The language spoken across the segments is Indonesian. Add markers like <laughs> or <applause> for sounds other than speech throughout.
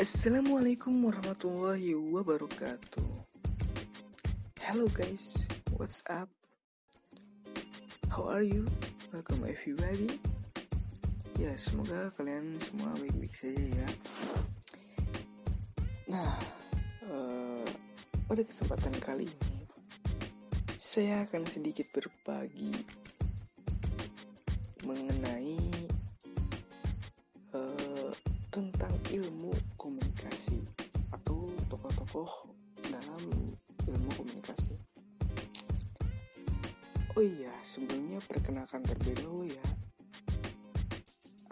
Assalamualaikum warahmatullahi wabarakatuh. Hello guys, what's up? How are you? Welcome everybody. Ya, semoga kalian semua baik-baik saja ya. Nah, uh, pada kesempatan kali ini saya akan sedikit berbagi mengenai uh, tentang ilmu tokoh-tokoh dalam ilmu komunikasi. Oh iya, sebelumnya perkenalkan terlebih dahulu ya.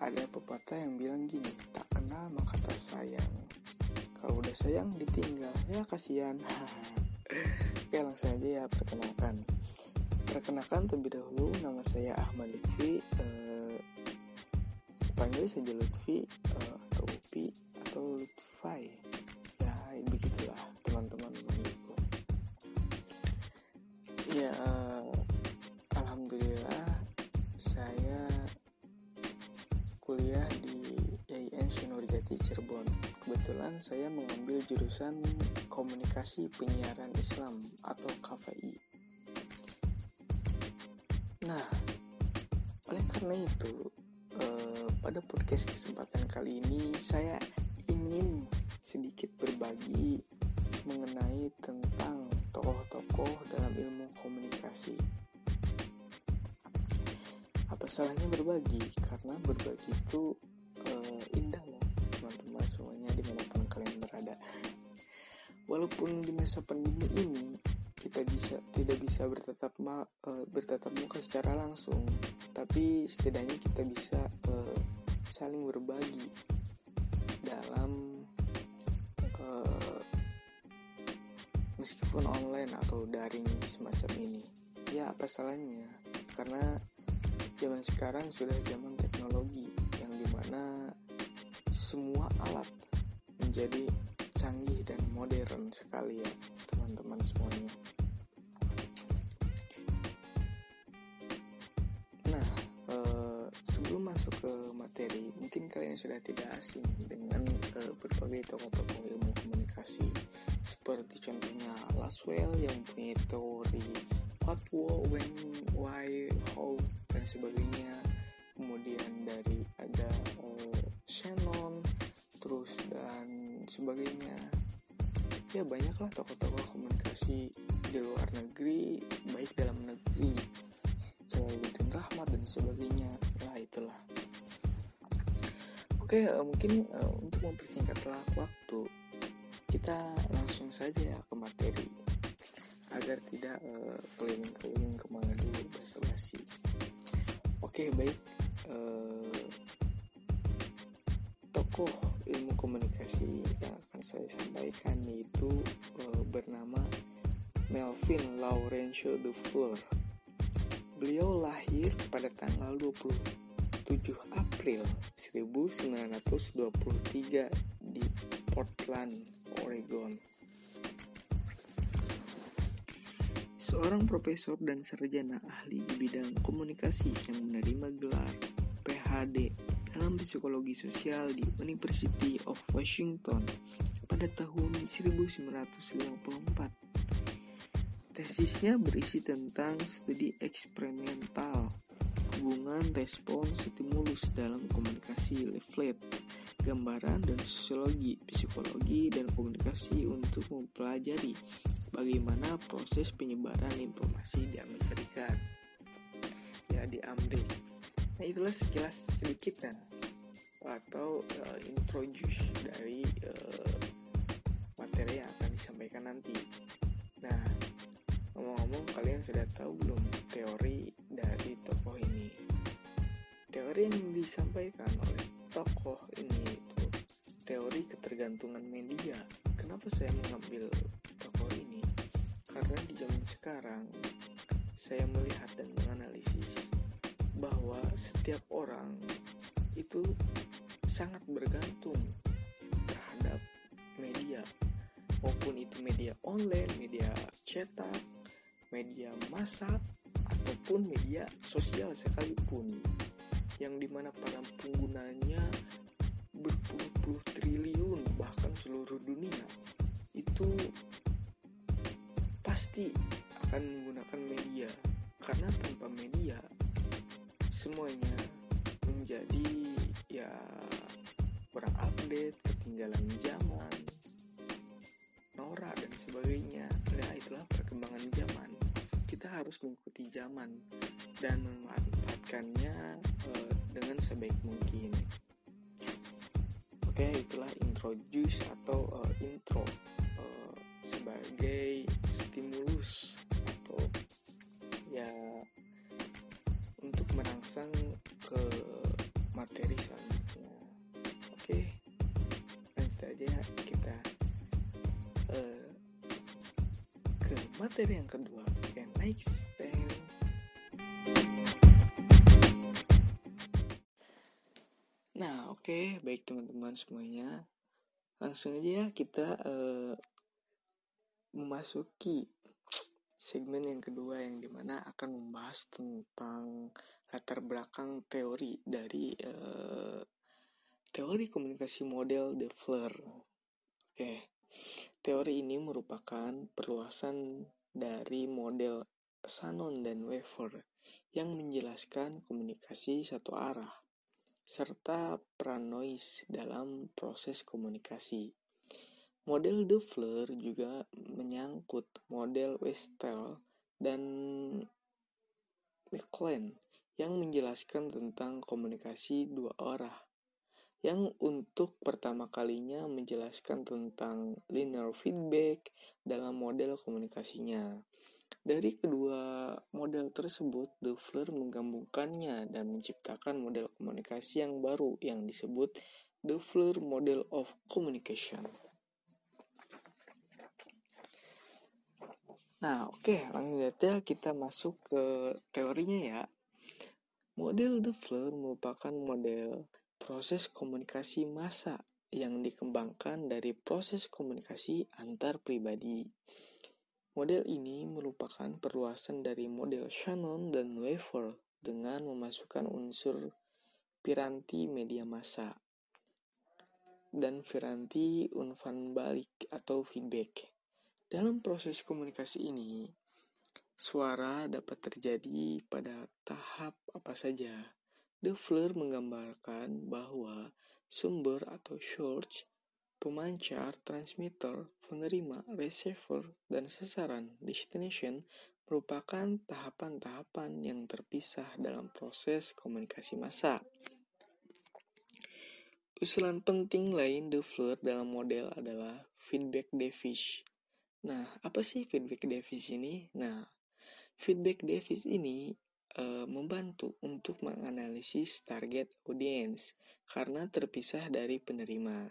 Ada pepatah yang bilang gini, tak kenal maka tak sayang. Kalau udah sayang ditinggal, ya kasihan. <laughs> Oke langsung aja ya perkenalkan. Perkenalkan terlebih dahulu nama saya Ahmad Lutfi. Eh, panggil saja Lutfi eh, atau Upi atau Lutfai. Ya eh, alhamdulillah saya kuliah di IAIN Sunorjati Cirebon. Kebetulan saya mengambil jurusan Komunikasi Penyiaran Islam atau KPI. Nah, oleh karena itu, eh, pada podcast kesempatan kali ini saya ingin sedikit berbagi mengenai tentang tokoh-tokoh Apa salahnya berbagi? Karena berbagi itu uh, indah loh teman-teman semuanya di mana pun kalian berada. Walaupun di masa pandemi ini kita bisa tidak bisa bertatap ma, uh, bertatap muka secara langsung. Tapi setidaknya kita bisa uh, saling berbagi dalam meskipun online atau daring semacam ini ya apa salahnya? Karena zaman sekarang sudah zaman teknologi yang di mana semua alat menjadi canggih dan modern sekali ya teman-teman semuanya. Nah eh, sebelum masuk ke materi mungkin kalian sudah tidak asing dengan eh, berbagai tokoh-tokoh ilmu komunikasi. Seperti contohnya Laswell yang punya teori what, when, why, how dan sebagainya. Kemudian dari ada uh, Shannon terus dan sebagainya. Ya banyaklah tokoh-tokoh komunikasi di luar negeri baik dalam negeri Jalaluddin Rahmat dan sebagainya. Lah itulah. Oke uh, mungkin uh, untuk mempersingkat waktu kita langsung saja ya ke materi agar tidak uh, keliling-keliling ke mana dulu basa-basi oke baik uh, tokoh ilmu komunikasi yang akan saya sampaikan yaitu uh, bernama Melvin Laurencio Dufour. Beliau lahir pada tanggal 27 April 1923 di Portland, Oregon. Seorang profesor dan sarjana ahli di bidang komunikasi yang menerima gelar PhD dalam psikologi sosial di University of Washington pada tahun 1954. Tesisnya berisi tentang studi eksperimental hubungan respon stimulus dalam komunikasi leaflet, gambaran dan sosiologi, psikologi dan komunikasi untuk mempelajari bagaimana proses penyebaran informasi di Amerika Serikat. Ya di Amrik. Nah itulah sekilas sedikit nah atau uh, introduce dari uh, materi yang akan disampaikan nanti. Nah ngomong-ngomong kalian sudah tahu belum teori dari tokoh ini? Teori yang disampaikan oleh tokoh ini itu teori ketergantungan media. Kenapa saya mengambil? Karena di zaman sekarang saya melihat dan menganalisis bahwa setiap orang itu sangat bergantung terhadap media. Maupun itu media online, media cetak, media masak ataupun media sosial sekalipun yang di mana para penggunanya berpuluh-puluh triliun bahkan seluruh dunia itu pasti akan menggunakan media. Karena tanpa media semuanya menjadi ya kurang update ketinggalan zaman norak dan sebagainya. Nah itulah perkembangan zaman. Kita harus mengikuti zaman dan memanfaatkannya uh, dengan sebaik mungkin. Oke itulah introduce atau uh, intro uh, sebagai stimulus atau ya untuk merangsang ke materi selanjutnya oke lanjut aja kita uh, ke materi yang kedua oke next Nah, oke, okay, baik teman-teman semuanya. Langsung aja ya kita uh, memasuki segmen yang kedua yang di mana akan membahas tentang latar belakang teori dari uh, teori komunikasi model De Fleur. Oke, okay. teori ini merupakan perluasan dari model Shannon dan Weaver yang menjelaskan komunikasi satu arah serta peran noise dalam proses komunikasi. Model De Fleur juga menyangkut model Westel dan McLean yang menjelaskan tentang komunikasi dua arah yang untuk pertama kalinya menjelaskan tentang linear feedback dalam model komunikasinya. Dari kedua model tersebut, De Fleur menggabungkannya dan menciptakan model komunikasi yang baru yang disebut De Fleur Model of Communication. Nah, oke, okay, langsung saja kita masuk ke teorinya ya. Model De Fleur merupakan model proses komunikasi massa yang dikembangkan dari proses komunikasi antar pribadi. Model ini merupakan perluasan dari model Shannon dan Weaver dengan memasukkan unsur piranti media massa dan piranti umpan balik atau feedback. Dalam proses komunikasi ini, suara dapat terjadi pada tahap apa saja. De Fleur menggambarkan bahwa sumber atau source pemancar, transmitter, penerima, receiver, dan sasaran destination merupakan tahapan-tahapan yang terpisah dalam proses komunikasi massa. Usulan penting lain De Fleur dalam model adalah feedback device. Nah, apa sih feedback device ini? Nah, feedback device ini e, membantu untuk menganalisis target audience karena terpisah dari penerima.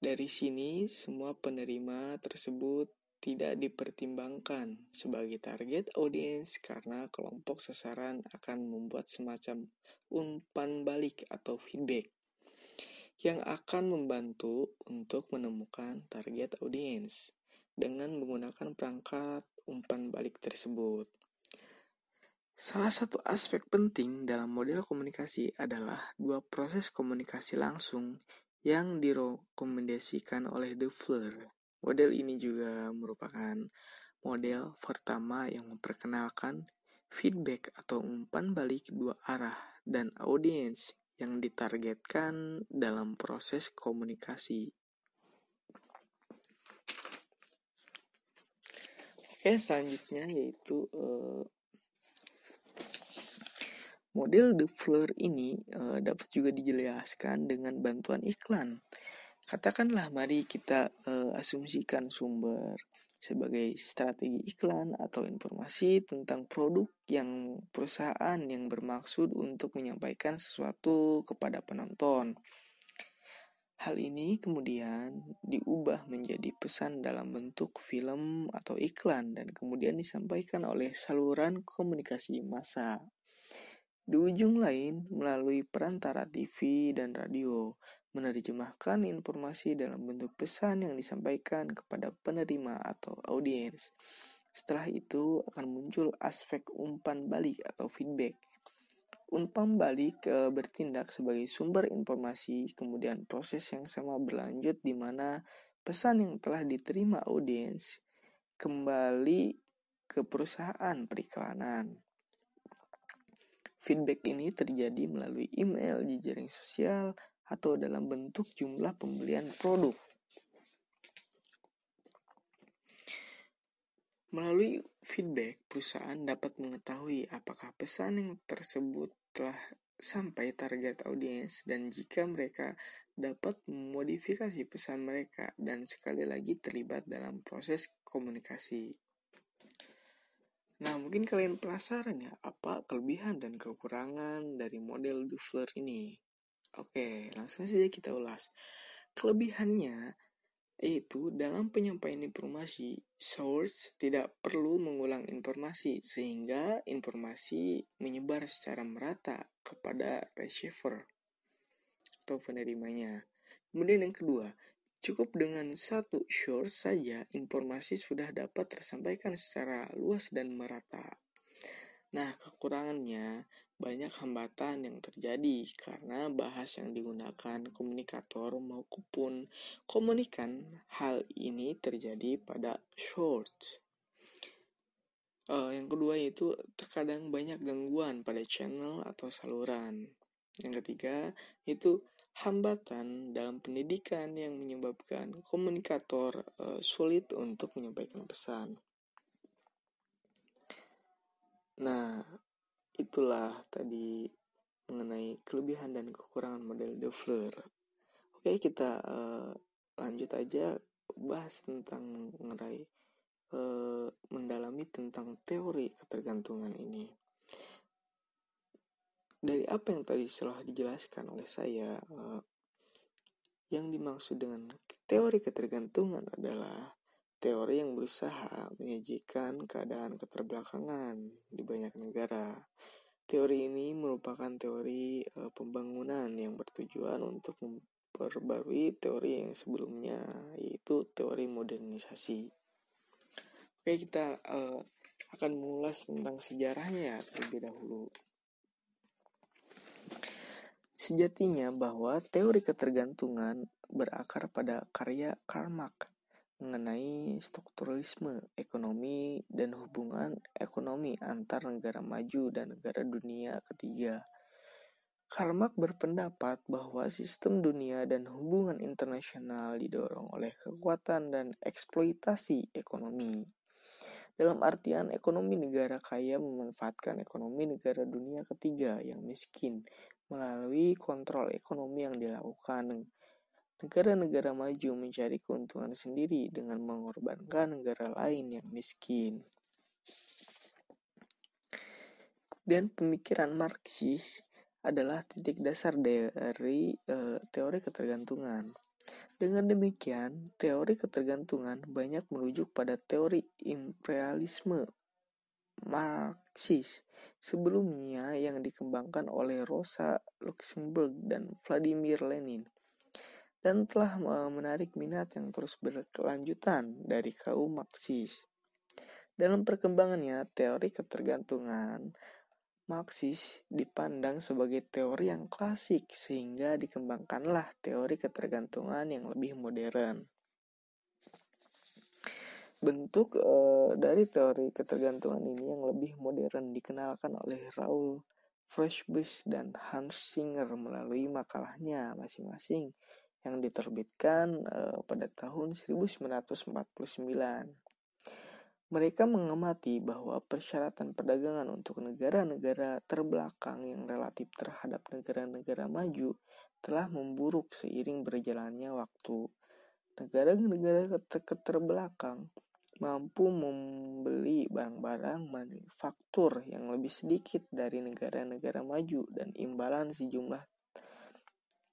Dari sini, semua penerima tersebut tidak dipertimbangkan sebagai target audiens karena kelompok sasaran akan membuat semacam umpan balik atau feedback yang akan membantu untuk menemukan target audiens dengan menggunakan perangkat umpan balik tersebut. Salah satu aspek penting dalam model komunikasi adalah dua proses komunikasi langsung yang direkomendasikan oleh De. Model ini juga merupakan model pertama yang memperkenalkan feedback atau umpan balik dua arah dan audiens yang ditargetkan dalam proses komunikasi. Oke, selanjutnya yaitu uh, Model De Fleur ini uh, dapat juga dijelaskan dengan bantuan iklan. Katakanlah mari kita uh, asumsikan sumber sebagai strategi iklan atau informasi tentang produk yang perusahaan yang bermaksud untuk menyampaikan sesuatu kepada penonton. Hal ini kemudian diubah menjadi pesan dalam bentuk film atau iklan dan kemudian disampaikan oleh saluran komunikasi massa. Di ujung lain, melalui perantara TV dan radio, menerjemahkan informasi dalam bentuk pesan yang disampaikan kepada penerima atau audiens. Setelah itu akan muncul aspek umpan balik atau feedback. Unpam balik ke bertindak sebagai sumber informasi, kemudian proses yang sama berlanjut di mana pesan yang telah diterima audiens kembali ke perusahaan periklanan. Feedback ini terjadi melalui email, jejaring sosial, atau dalam bentuk jumlah pembelian produk. Melalui feedback, perusahaan dapat mengetahui apakah pesan yang tersebut telah sampai target audiens dan jika mereka dapat memodifikasi pesan mereka dan sekali lagi terlibat dalam proses komunikasi. Nah, mungkin kalian penasaran ya, apa kelebihan dan kekurangan dari model Dufler ini? Oke, langsung saja kita ulas. Kelebihannya yaitu dalam penyampaian informasi, source tidak perlu mengulang informasi sehingga informasi menyebar secara merata kepada receiver atau penerimanya. Kemudian yang kedua, cukup dengan satu source saja informasi sudah dapat tersampaikan secara luas dan merata. Nah, kekurangannya banyak hambatan yang terjadi karena bahas yang digunakan komunikator maupun komunikan hal ini terjadi pada short. Uh, yang kedua yaitu terkadang banyak gangguan pada channel atau saluran. Yang ketiga itu hambatan dalam pendidikan yang menyebabkan komunikator uh, sulit untuk menyampaikan pesan. Nah, itulah tadi mengenai kelebihan dan kekurangan model De Fleur. Oke, kita uh, lanjut aja bahas tentang mengenai uh, mendalami tentang teori ketergantungan ini. Dari apa yang tadi telah dijelaskan oleh saya, uh, yang dimaksud dengan teori ketergantungan adalah teori yang berusaha menyajikan keadaan keterbelakangan di banyak negara. Teori ini merupakan teori e, pembangunan yang bertujuan untuk memperbarui teori yang sebelumnya, yaitu teori modernisasi. Oke, kita e, akan mengulas tentang sejarahnya ya terlebih dahulu. Sejatinya bahwa teori ketergantungan berakar pada karya Karl Marx mengenai strukturalisme ekonomi dan hubungan ekonomi antar negara maju dan negara dunia ketiga. Karl Marx berpendapat bahwa sistem dunia dan hubungan internasional didorong oleh kekuatan dan eksploitasi ekonomi. Dalam artian ekonomi negara kaya memanfaatkan ekonomi negara dunia ketiga yang miskin melalui kontrol ekonomi yang dilakukan Negara-negara maju mencari keuntungan sendiri dengan mengorbankan negara lain yang miskin. Dan pemikiran Marxis adalah titik dasar dari uh, teori ketergantungan. Dengan demikian, teori ketergantungan banyak merujuk pada teori imperialisme Marxis sebelumnya yang dikembangkan oleh Rosa Luxemburg dan Vladimir Lenin dan telah menarik minat yang terus berkelanjutan dari kaum Marxis. Dalam perkembangannya, teori ketergantungan Marxis dipandang sebagai teori yang klasik sehingga dikembangkanlah teori ketergantungan yang lebih modern. Bentuk e, dari teori ketergantungan ini yang lebih modern dikenalkan oleh Raul Freshbush dan Hans Singer melalui makalahnya masing-masing yang diterbitkan uh, pada tahun 1949. Mereka mengamati bahwa persyaratan perdagangan untuk negara-negara terbelakang yang relatif terhadap negara-negara maju telah memburuk seiring berjalannya waktu. Negara-negara terbelakang mampu membeli barang-barang manufaktur yang lebih sedikit dari negara-negara maju dan imbalan sejumlah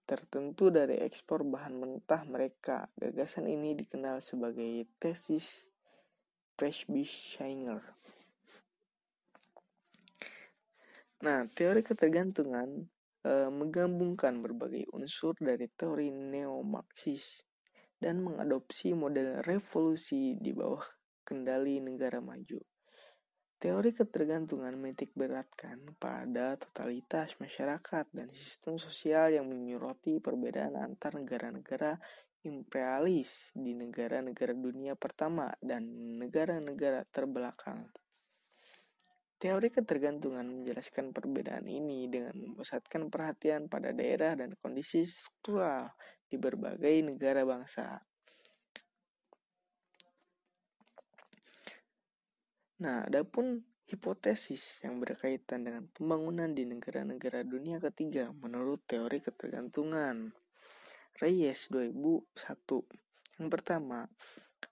tertentu dari ekspor bahan mentah mereka. Gagasan ini dikenal sebagai tesis Presby-Scheiner. Nah, teori ketergantungan e, menggabungkan berbagai unsur dari teori neo-Marxis dan mengadopsi model revolusi di bawah kendali negara maju. Teori ketergantungan menitik beratkan pada totalitas masyarakat dan sistem sosial yang menyoroti perbedaan antar negara-negara imperialis di negara-negara dunia pertama dan negara-negara terbelakang. Teori ketergantungan menjelaskan perbedaan ini dengan memusatkan perhatian pada daerah dan kondisi struktural di berbagai negara bangsa. Nah, adapun hipotesis yang berkaitan dengan pembangunan di negara-negara dunia ketiga menurut teori ketergantungan. Reyes 2001. Yang pertama,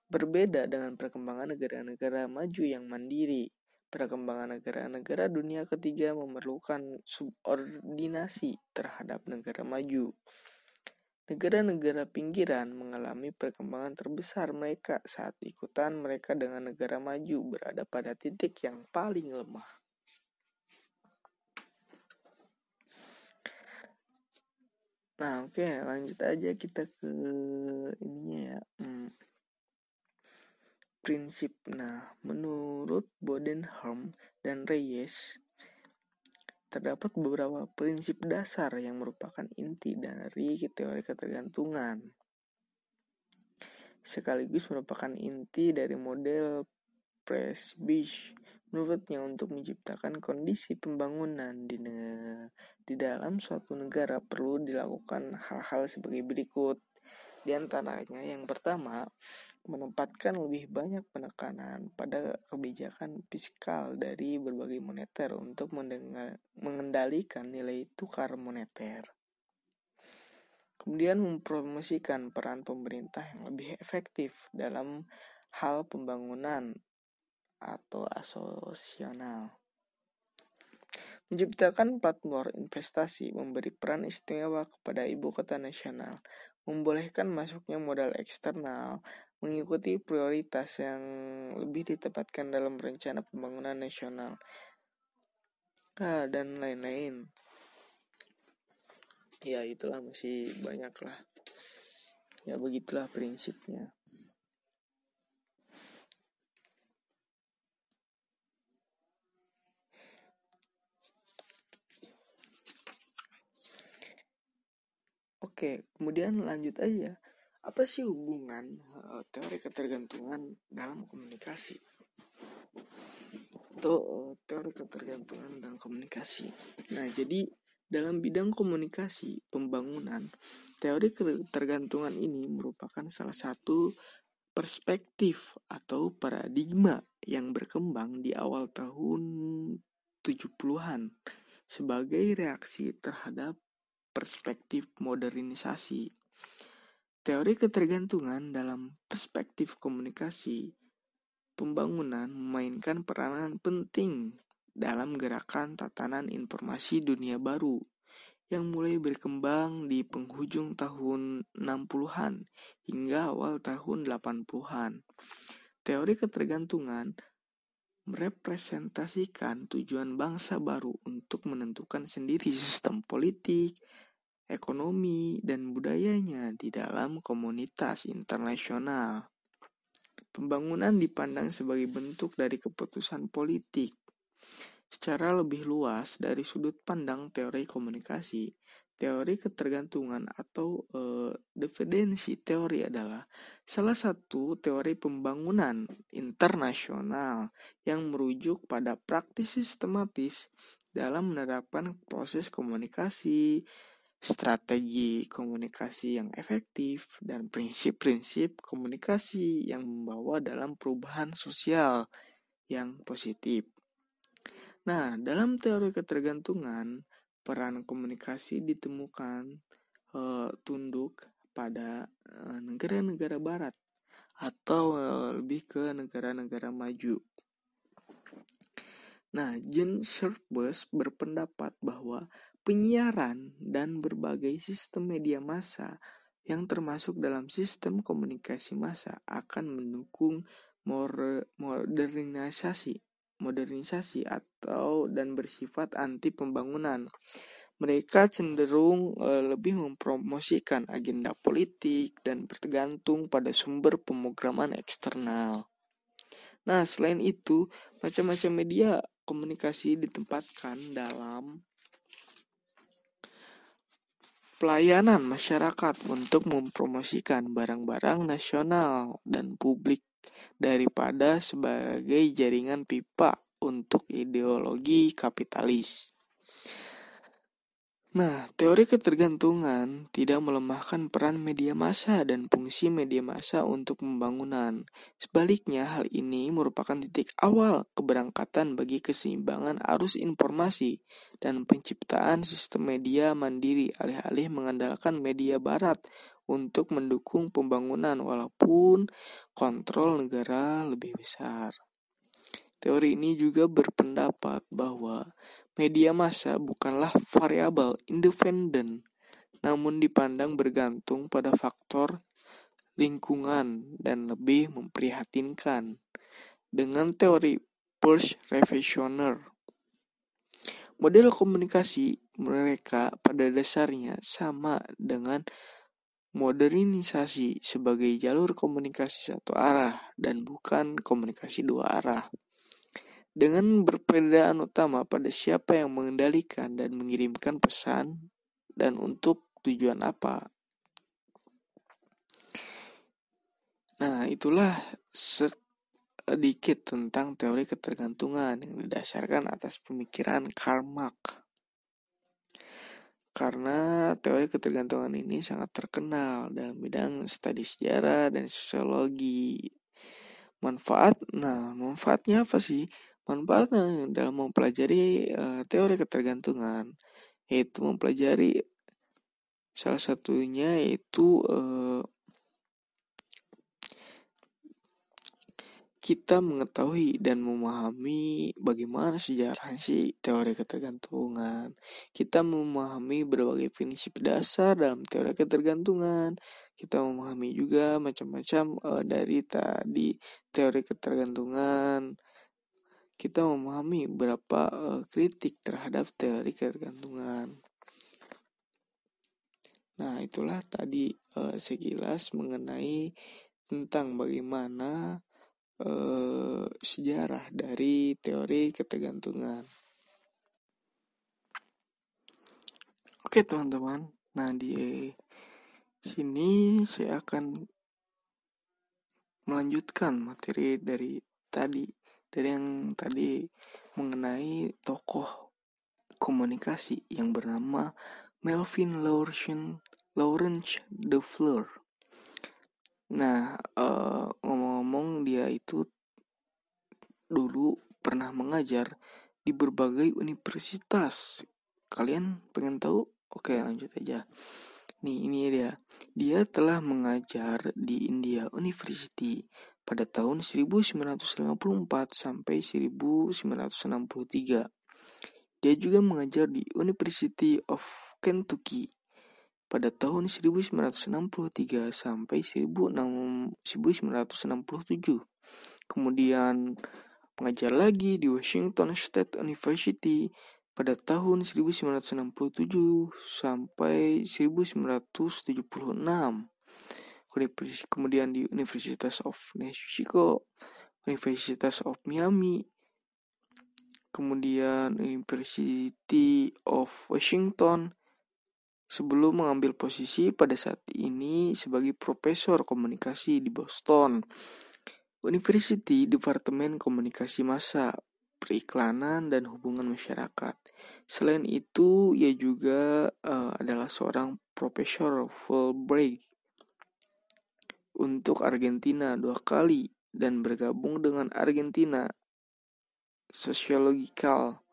berbeda dengan perkembangan negara-negara maju yang mandiri. Perkembangan negara-negara dunia ketiga memerlukan subordinasi terhadap negara maju. Negara-negara pinggiran mengalami perkembangan terbesar mereka saat ikutan mereka dengan negara maju berada pada titik yang paling lemah. Nah, oke, okay, lanjut aja kita ke ininya ya. Hmm. Prinsip. Nah, menurut Bodenholm dan Reyes, terdapat beberapa prinsip dasar yang merupakan inti dari teori ketergantungan. Sekaligus merupakan inti dari model Presbych menurutnya untuk menciptakan kondisi pembangunan di, di dalam suatu negara perlu dilakukan hal-hal sebagai berikut. Di antaranya yang pertama, menempatkan lebih banyak penekanan pada kebijakan fiskal dari berbagai moneter untuk mengendalikan nilai tukar moneter. Kemudian mempromosikan peran pemerintah yang lebih efektif dalam hal pembangunan atau asosial. Menciptakan platform investasi memberi peran istimewa kepada ibu kota nasional membolehkan masuknya modal eksternal, mengikuti prioritas yang lebih ditempatkan dalam rencana pembangunan nasional, ah, dan lain-lain. Ya itulah masih banyak lah. Ya begitulah prinsipnya. Oke, kemudian lanjut aja. Apa sih hubungan uh, teori ketergantungan dalam komunikasi? Atau teori ketergantungan dalam komunikasi. Nah, jadi dalam bidang komunikasi pembangunan, teori ketergantungan ini merupakan salah satu perspektif atau paradigma yang berkembang di awal tahun 70-an sebagai reaksi terhadap perspektif modernisasi. Teori ketergantungan dalam perspektif komunikasi pembangunan memainkan peranan penting dalam gerakan tatanan informasi dunia baru yang mulai berkembang di penghujung tahun 60-an hingga awal tahun 80-an. Teori ketergantungan merepresentasikan tujuan bangsa baru untuk menentukan sendiri sistem politik, ekonomi, dan budayanya di dalam komunitas internasional. Pembangunan dipandang sebagai bentuk dari keputusan politik. Secara lebih luas dari sudut pandang teori komunikasi, teori ketergantungan atau uh, dependensi teori adalah salah satu teori pembangunan internasional yang merujuk pada praktis sistematis dalam menerapkan proses komunikasi, strategi komunikasi yang efektif, dan prinsip-prinsip komunikasi yang membawa dalam perubahan sosial yang positif. Nah, dalam teori ketergantungan, peran komunikasi ditemukan e, tunduk pada negara-negara barat atau e, lebih ke negara-negara maju. Nah, Jen Sherbus berpendapat bahwa penyiaran, dan berbagai sistem media massa yang termasuk dalam sistem komunikasi massa akan mendukung modernisasi modernisasi atau dan bersifat anti pembangunan. Mereka cenderung e, lebih mempromosikan agenda politik dan bergantung pada sumber pemrograman eksternal. Nah, selain itu, macam-macam media komunikasi ditempatkan dalam pelayanan masyarakat untuk mempromosikan barang-barang nasional dan publik daripada sebagai jaringan pipa untuk ideologi kapitalis. Nah, teori ketergantungan tidak melemahkan peran media massa dan fungsi media massa untuk pembangunan. Sebaliknya, hal ini merupakan titik awal keberangkatan bagi keseimbangan arus informasi dan penciptaan sistem media mandiri alih-alih mengandalkan media barat untuk mendukung pembangunan walaupun kontrol negara lebih besar. Teori ini juga berpendapat bahwa Media massa bukanlah variabel independen, namun dipandang bergantung pada faktor lingkungan dan lebih memprihatinkan. Dengan teori Pulse Revisioner, model komunikasi mereka pada dasarnya sama dengan modernisasi sebagai jalur komunikasi satu arah dan bukan komunikasi dua arah dengan perbedaan utama pada siapa yang mengendalikan dan mengirimkan pesan dan untuk tujuan apa. Nah, itulah sedikit tentang teori ketergantungan yang didasarkan atas pemikiran Karl Marx. Karena teori ketergantungan ini sangat terkenal dalam bidang studi sejarah dan sosiologi. Manfaat, nah manfaatnya apa sih? Manfaatnya dalam mempelajari uh, teori ketergantungan yaitu mempelajari salah satunya yaitu uh, kita mengetahui dan memahami bagaimana sejarah si teori ketergantungan. Kita memahami berbagai prinsip dasar dalam teori ketergantungan. Kita memahami juga macam-macam uh, dari tadi teori ketergantungan kita memahami beberapa uh, kritik terhadap teori ketergantungan. Nah, itulah tadi uh, sekilas mengenai tentang bagaimana uh, sejarah dari teori ketergantungan. Oke, teman-teman. Nah, di sini saya akan melanjutkan materi dari tadi dari yang tadi mengenai tokoh komunikasi yang bernama Melvin Lawrence de Fleur. Nah, uh, ngomong-ngomong dia itu dulu pernah mengajar di berbagai universitas. Kalian pengen tahu? Oke, lanjut aja. Nih, ini dia. Dia telah mengajar di India University pada tahun 1954 sampai 1963. Dia juga mengajar di University of Kentucky pada tahun 1963 sampai 1967. Kemudian mengajar lagi di Washington State University pada tahun 1967 sampai 1976 kemudian di Universitas of Mexico, Universitas of Miami, kemudian University of Washington, sebelum mengambil posisi pada saat ini sebagai profesor komunikasi di Boston. University Departemen Komunikasi Massa, Periklanan dan Hubungan Masyarakat. Selain itu, ia juga uh, adalah seorang profesor Fulbright untuk Argentina dua kali dan bergabung dengan Argentina Sociological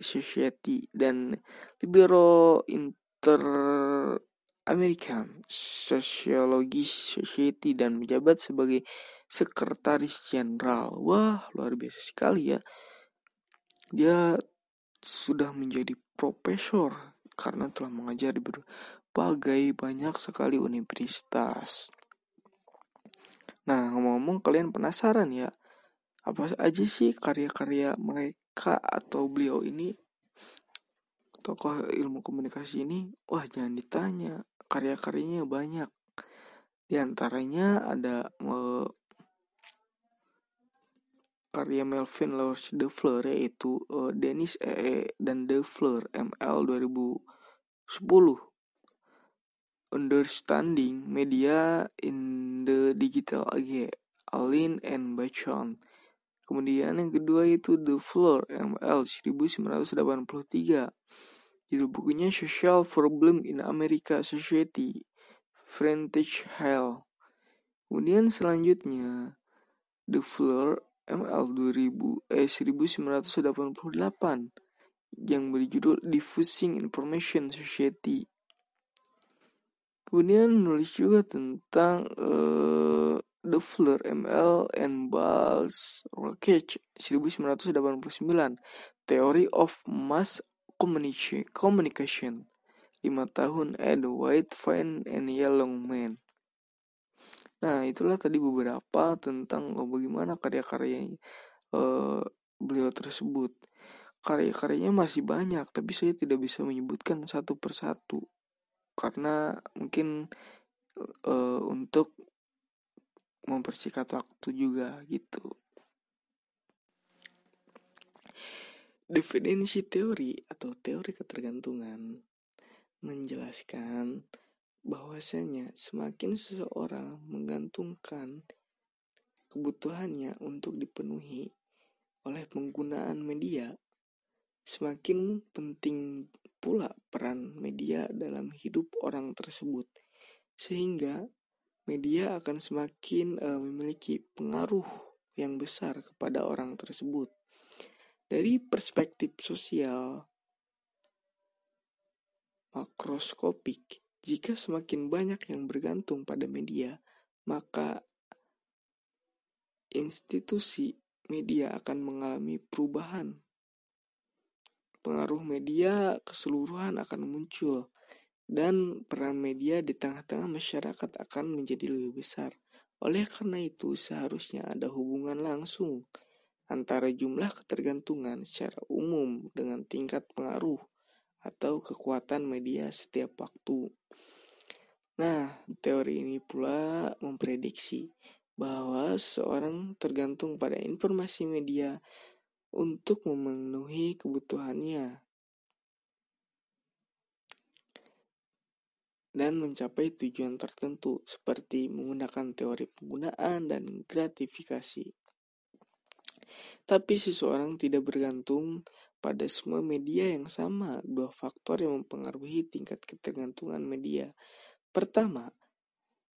Society dan Libero Inter American Sociologist Society dan menjabat sebagai sekretaris jenderal. Wah, luar biasa sekali ya. Dia sudah menjadi profesor karena telah mengajar di berbagai banyak sekali universitas. Nah, ngomong-ngomong kalian penasaran ya, apa aja sih karya-karya mereka atau beliau ini tokoh ilmu komunikasi ini? Wah, jangan ditanya, karya-karyanya banyak. Di antaranya ada uh, karya Melvin Lawrence De Fleur yaitu uh, Dennis E. dan De Fleur ML 2010 Understanding Media in the Digital Age Alin and Bachon Kemudian yang kedua itu The Floor ML 1983 Judul bukunya Social Problem in America Society Frentage Hell. Kemudian selanjutnya The Floor ML 2000 eh 1988 yang berjudul Diffusing Information Society. Kemudian nulis juga tentang uh, The Fleur ML and Balls Rockage 1989 Theory of Mass Communication 5 tahun Ed White Fine and Yellow Man. Nah, itulah tadi beberapa tentang oh, bagaimana karya-karya uh, beliau tersebut. Karya-karyanya masih banyak, tapi saya tidak bisa menyebutkan satu persatu karena mungkin uh, untuk mempersingkat waktu juga gitu. Definisi teori atau teori ketergantungan menjelaskan bahwasanya semakin seseorang menggantungkan kebutuhannya untuk dipenuhi oleh penggunaan media, semakin penting pula peran media dalam hidup orang tersebut, sehingga media akan semakin uh, memiliki pengaruh yang besar kepada orang tersebut. Dari perspektif sosial makroskopik, jika semakin banyak yang bergantung pada media, maka institusi media akan mengalami perubahan. Pengaruh media keseluruhan akan muncul, dan peran media di tengah-tengah masyarakat akan menjadi lebih besar. Oleh karena itu, seharusnya ada hubungan langsung antara jumlah ketergantungan secara umum dengan tingkat pengaruh atau kekuatan media setiap waktu. Nah, teori ini pula memprediksi bahwa seorang tergantung pada informasi media untuk memenuhi kebutuhannya dan mencapai tujuan tertentu seperti menggunakan teori penggunaan dan gratifikasi. Tapi seseorang tidak bergantung pada semua media yang sama. Dua faktor yang mempengaruhi tingkat ketergantungan media Pertama,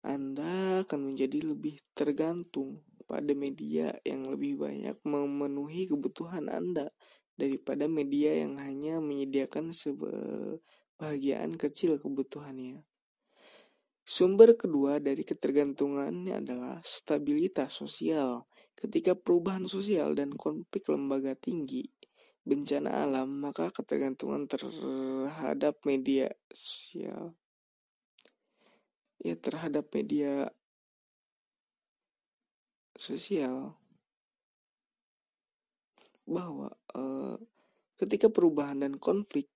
Anda akan menjadi lebih tergantung pada media yang lebih banyak memenuhi kebutuhan Anda daripada media yang hanya menyediakan sebahagian kecil kebutuhannya. Sumber kedua dari ketergantungannya adalah stabilitas sosial. Ketika perubahan sosial dan konflik lembaga tinggi, bencana alam, maka ketergantungan terhadap media sosial ya terhadap media sosial bahwa uh, ketika perubahan dan konflik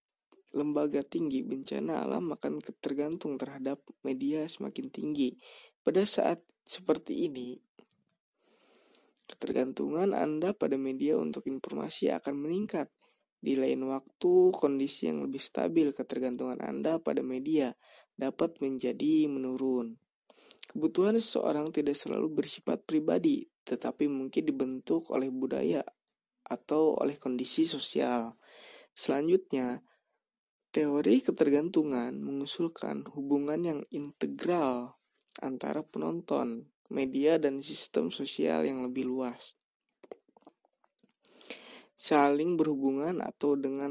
lembaga tinggi bencana alam akan tergantung terhadap media semakin tinggi. Pada saat seperti ini, ketergantungan Anda pada media untuk informasi akan meningkat. Di lain waktu, kondisi yang lebih stabil ketergantungan Anda pada media dapat menjadi menurun. Kebutuhan seseorang tidak selalu bersifat pribadi, tetapi mungkin dibentuk oleh budaya atau oleh kondisi sosial. Selanjutnya, teori ketergantungan mengusulkan hubungan yang integral antara penonton, media, dan sistem sosial yang lebih luas saling berhubungan atau dengan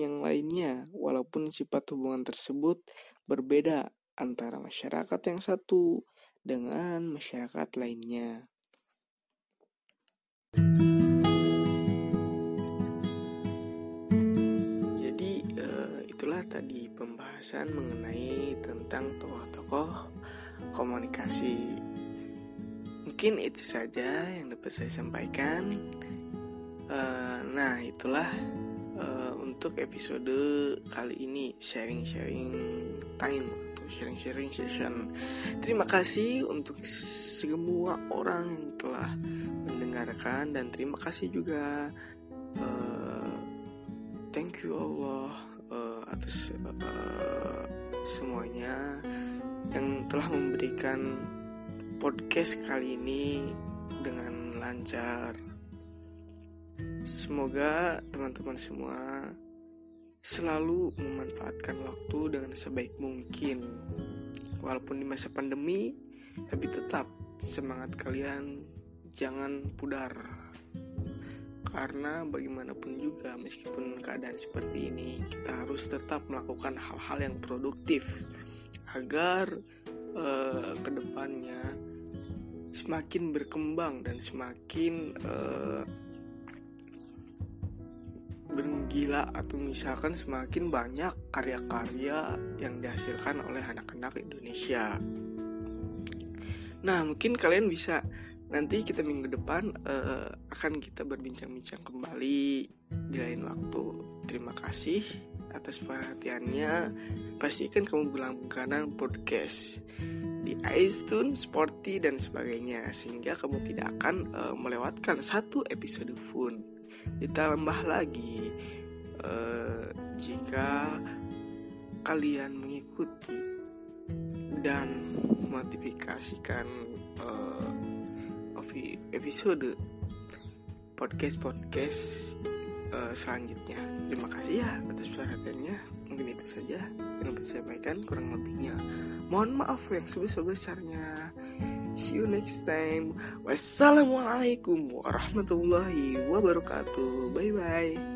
yang lainnya, walaupun sifat hubungan tersebut berbeda antara masyarakat yang satu dengan masyarakat lainnya. Jadi uh, itulah tadi pembahasan mengenai tentang tokoh-tokoh komunikasi. Mungkin itu saja yang dapat saya sampaikan. Uh, nah, itulah uh, untuk episode kali ini sharing-sharing time sharing-sharing session. Terima kasih untuk semua orang yang telah mendengarkan dan terima kasih juga uh, thank you Allah uh, atas uh, semuanya yang telah memberikan podcast kali ini dengan lancar. Semoga teman-teman semua selalu memanfaatkan waktu dengan sebaik mungkin. Walaupun di masa pandemi, tapi tetap semangat kalian jangan pudar. Karena bagaimanapun juga meskipun keadaan seperti ini, kita harus tetap melakukan hal-hal yang produktif agar uh, ke depannya semakin berkembang dan semakin uh, bergila atau misalkan semakin banyak karya-karya yang dihasilkan oleh anak-anak Indonesia. Nah, mungkin kalian bisa nanti kita minggu depan uh, akan kita berbincang-bincang kembali di lain waktu. Terima kasih atas perhatiannya. Pastikan kamu kanan podcast di iTunes, Sporty dan sebagainya sehingga kamu tidak akan uh, melewatkan satu episode pun. Ditambah lagi uh, jika kalian mengikuti dan menotifikasikan uh, episode podcast podcast uh, selanjutnya. Terima kasih ya atas perhatiannya. Mungkin itu saja yang dapat saya sampaikan kurang lebihnya. Mohon maaf yang sebesar-besarnya. See you next time. Wassalamualaikum warahmatullahi wabarakatuh. Bye bye.